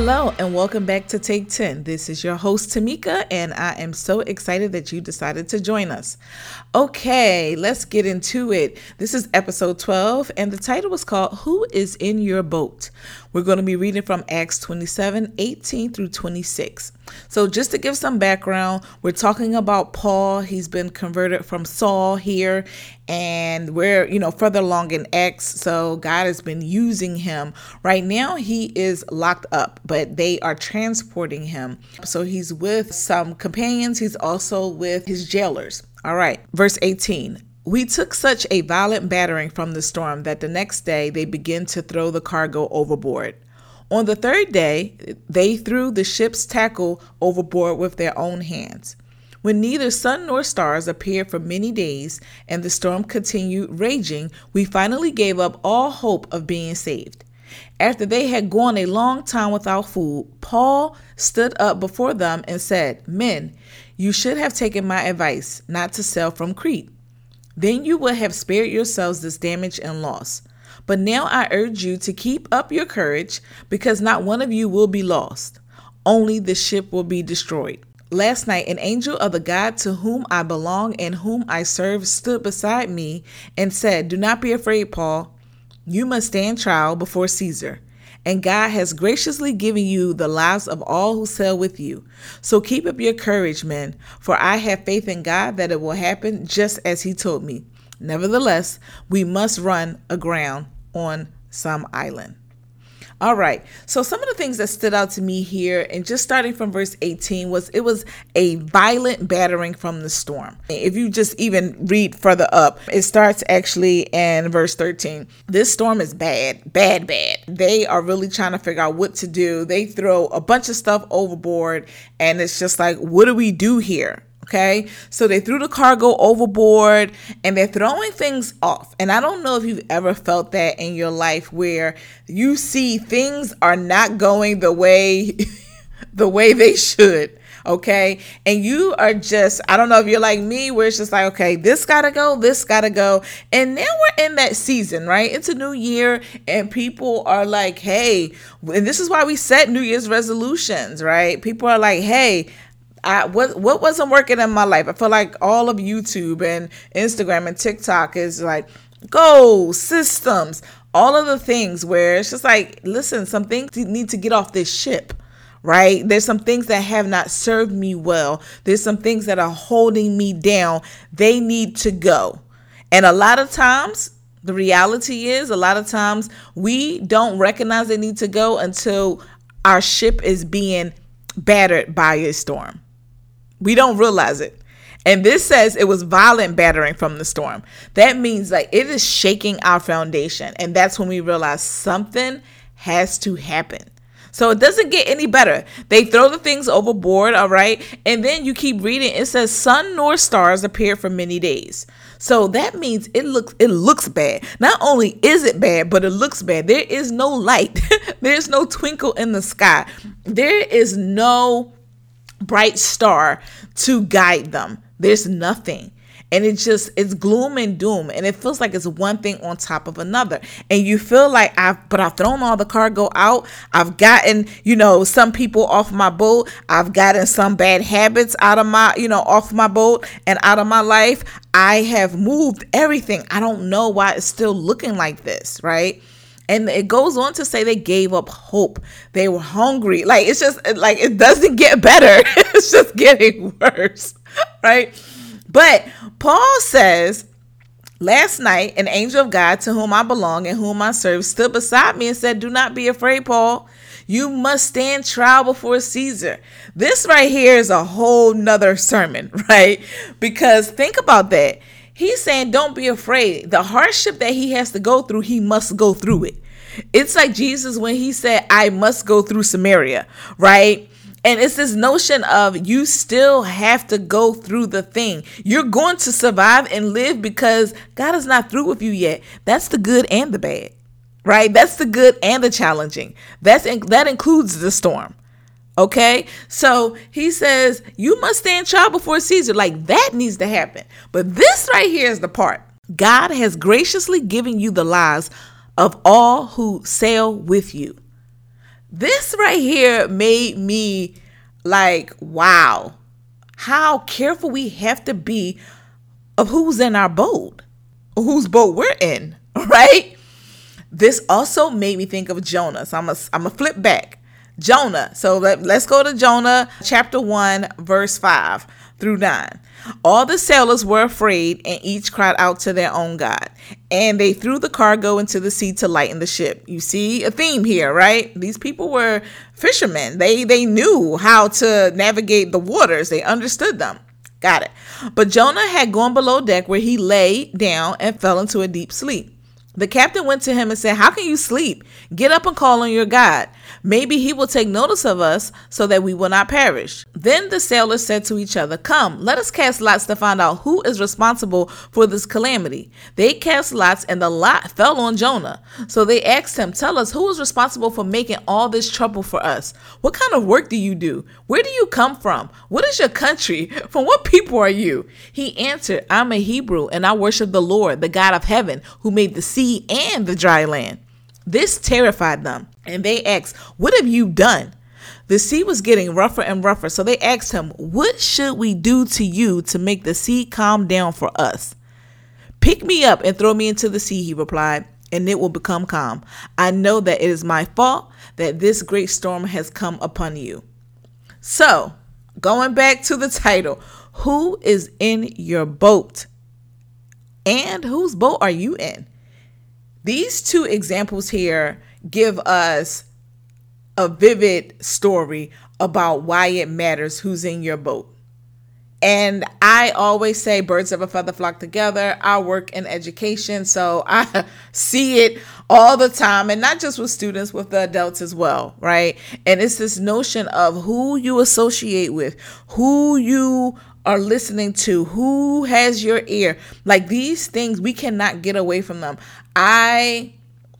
Hello, and welcome back to Take 10. This is your host, Tameka, and I am so excited that you decided to join us. Okay, let's get into it. This is episode 12, and the title is called Who is in Your Boat? We're going to be reading from Acts 27 18 through 26. So, just to give some background, we're talking about Paul. He's been converted from Saul here, and we're, you know, further along in Acts. So, God has been using him. Right now, he is locked up, but they are transporting him. So, he's with some companions, he's also with his jailers. All right, verse 18. We took such a violent battering from the storm that the next day they began to throw the cargo overboard. On the third day, they threw the ship's tackle overboard with their own hands. When neither sun nor stars appeared for many days and the storm continued raging, we finally gave up all hope of being saved. After they had gone a long time without food, Paul stood up before them and said, Men, you should have taken my advice not to sail from Crete. Then you would have spared yourselves this damage and loss. But now I urge you to keep up your courage, because not one of you will be lost, only the ship will be destroyed. Last night, an angel of the God to whom I belong and whom I serve stood beside me and said, Do not be afraid, Paul. You must stand trial before Caesar. And God has graciously given you the lives of all who sail with you. So keep up your courage, men, for I have faith in God that it will happen just as He told me. Nevertheless, we must run aground on some island. All right. So some of the things that stood out to me here, and just starting from verse 18, was it was a violent battering from the storm. If you just even read further up, it starts actually in verse 13. This storm is bad, bad, bad. They are really trying to figure out what to do. They throw a bunch of stuff overboard, and it's just like, what do we do here? Okay. So they threw the cargo overboard and they're throwing things off. And I don't know if you've ever felt that in your life where you see things are not going the way the way they should. Okay. And you are just, I don't know if you're like me, where it's just like, okay, this gotta go, this gotta go. And now we're in that season, right? It's a new year, and people are like, hey, and this is why we set New Year's resolutions, right? People are like, hey, I what what wasn't working in my life. I feel like all of YouTube and Instagram and TikTok is like goals, systems, all of the things where it's just like, listen, some things need to get off this ship. Right? There's some things that have not served me well. There's some things that are holding me down. They need to go. And a lot of times, the reality is, a lot of times we don't recognize they need to go until our ship is being battered by a storm. We don't realize it. And this says it was violent battering from the storm. That means like it is shaking our foundation. And that's when we realize something has to happen. So it doesn't get any better. They throw the things overboard, all right? And then you keep reading. It says sun nor stars appeared for many days. So that means it looks it looks bad. Not only is it bad, but it looks bad. There is no light. There's no twinkle in the sky. There is no bright star to guide them. There's nothing. And it's just it's gloom and doom and it feels like it's one thing on top of another. And you feel like I've but I've thrown all the cargo out. I've gotten, you know, some people off my boat. I've gotten some bad habits out of my, you know, off my boat and out of my life. I have moved everything. I don't know why it's still looking like this, right? And it goes on to say they gave up hope. They were hungry. Like it's just like it doesn't get better. it's just getting worse. Right? But Paul says, Last night, an angel of God to whom I belong and whom I serve stood beside me and said, Do not be afraid, Paul. You must stand trial before Caesar. This right here is a whole nother sermon, right? Because think about that. He's saying, Don't be afraid. The hardship that he has to go through, he must go through it. It's like Jesus when he said, I must go through Samaria, right? And it's this notion of you still have to go through the thing. You're going to survive and live because God is not through with you yet. That's the good and the bad, right? That's the good and the challenging. That's that includes the storm. Okay, so he says you must stand trial before Caesar. Like that needs to happen. But this right here is the part God has graciously given you the lives of all who sail with you. This right here made me like, wow, how careful we have to be of who's in our boat, whose boat we're in, right? This also made me think of Jonah. So I'm going to flip back. Jonah. So let, let's go to Jonah chapter 1, verse 5 through 9. All the sailors were afraid and each cried out to their own God. And they threw the cargo into the sea to lighten the ship. You see a theme here, right? These people were fishermen. They they knew how to navigate the waters. They understood them. Got it. But Jonah had gone below deck where he lay down and fell into a deep sleep. The captain went to him and said, How can you sleep? Get up and call on your God. Maybe he will take notice of us so that we will not perish. Then the sailors said to each other, Come, let us cast lots to find out who is responsible for this calamity. They cast lots, and the lot fell on Jonah. So they asked him, Tell us who is responsible for making all this trouble for us? What kind of work do you do? Where do you come from? What is your country? From what people are you? He answered, I'm a Hebrew, and I worship the Lord, the God of heaven, who made the sea and the dry land. This terrified them, and they asked, What have you done? The sea was getting rougher and rougher, so they asked him, What should we do to you to make the sea calm down for us? Pick me up and throw me into the sea, he replied, and it will become calm. I know that it is my fault that this great storm has come upon you. So, going back to the title, who is in your boat? And whose boat are you in? These two examples here give us a vivid story about why it matters who's in your boat. And I always say birds of a feather flock together. I work in education, so I see it all the time, and not just with students, with the adults as well, right? And it's this notion of who you associate with, who you are listening to, who has your ear. Like these things, we cannot get away from them. I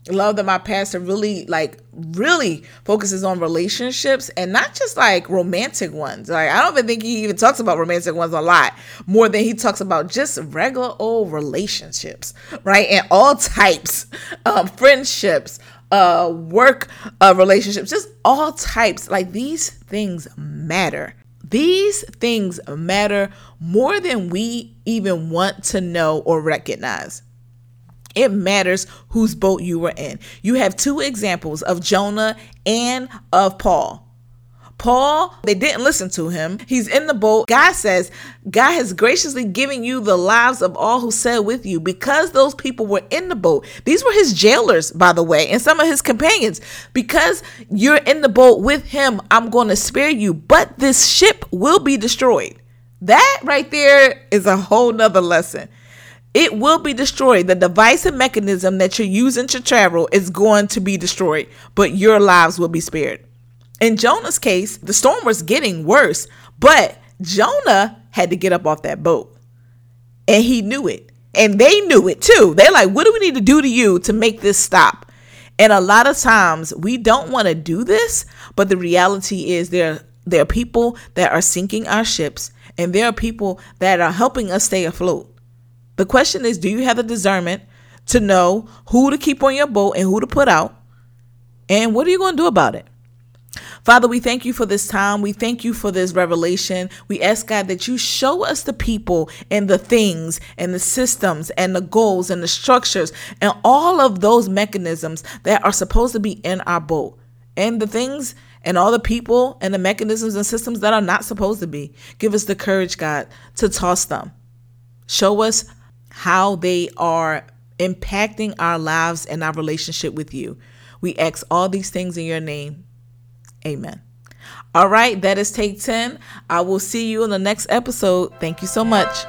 love that my pastor really like really focuses on relationships and not just like romantic ones. Like i don't even think he even talks about romantic ones a lot more than he talks about just regular old relationships right? And all types um friendships uh work uh relationships just all types. Like these things matter. These things matter more than we even want to know or recognize it matters whose boat you were in. You have two examples of Jonah and of Paul. Paul, they didn't listen to him. He's in the boat. God says, God has graciously given you the lives of all who said with you because those people were in the boat. These were his jailers, by the way, and some of his companions. Because you're in the boat with him, I'm going to spare you, but this ship will be destroyed. That right there is a whole nother lesson it will be destroyed. The device and mechanism that you're using to travel is going to be destroyed, but your lives will be spared. In Jonah's case, the storm was getting worse, but Jonah had to get up off that boat. And he knew it. And they knew it too. They're like, what do we need to do to you to make this stop? And a lot of times we don't want to do this, but the reality is there there are people that are sinking our ships and there are people that are helping us stay afloat. The question is do you have the discernment to know who to keep on your boat and who to put out? And what are you going to do about it? Father, we thank you for this time. We thank you for this revelation. We ask God that you show us the people and the things and the systems and the goals and the structures and all of those mechanisms that are supposed to be in our boat and the things and all the people and the mechanisms and systems that are not supposed to be. Give us the courage, God, to toss them. Show us how they are impacting our lives and our relationship with you. We ask all these things in your name. Amen. All right, that is take 10. I will see you in the next episode. Thank you so much.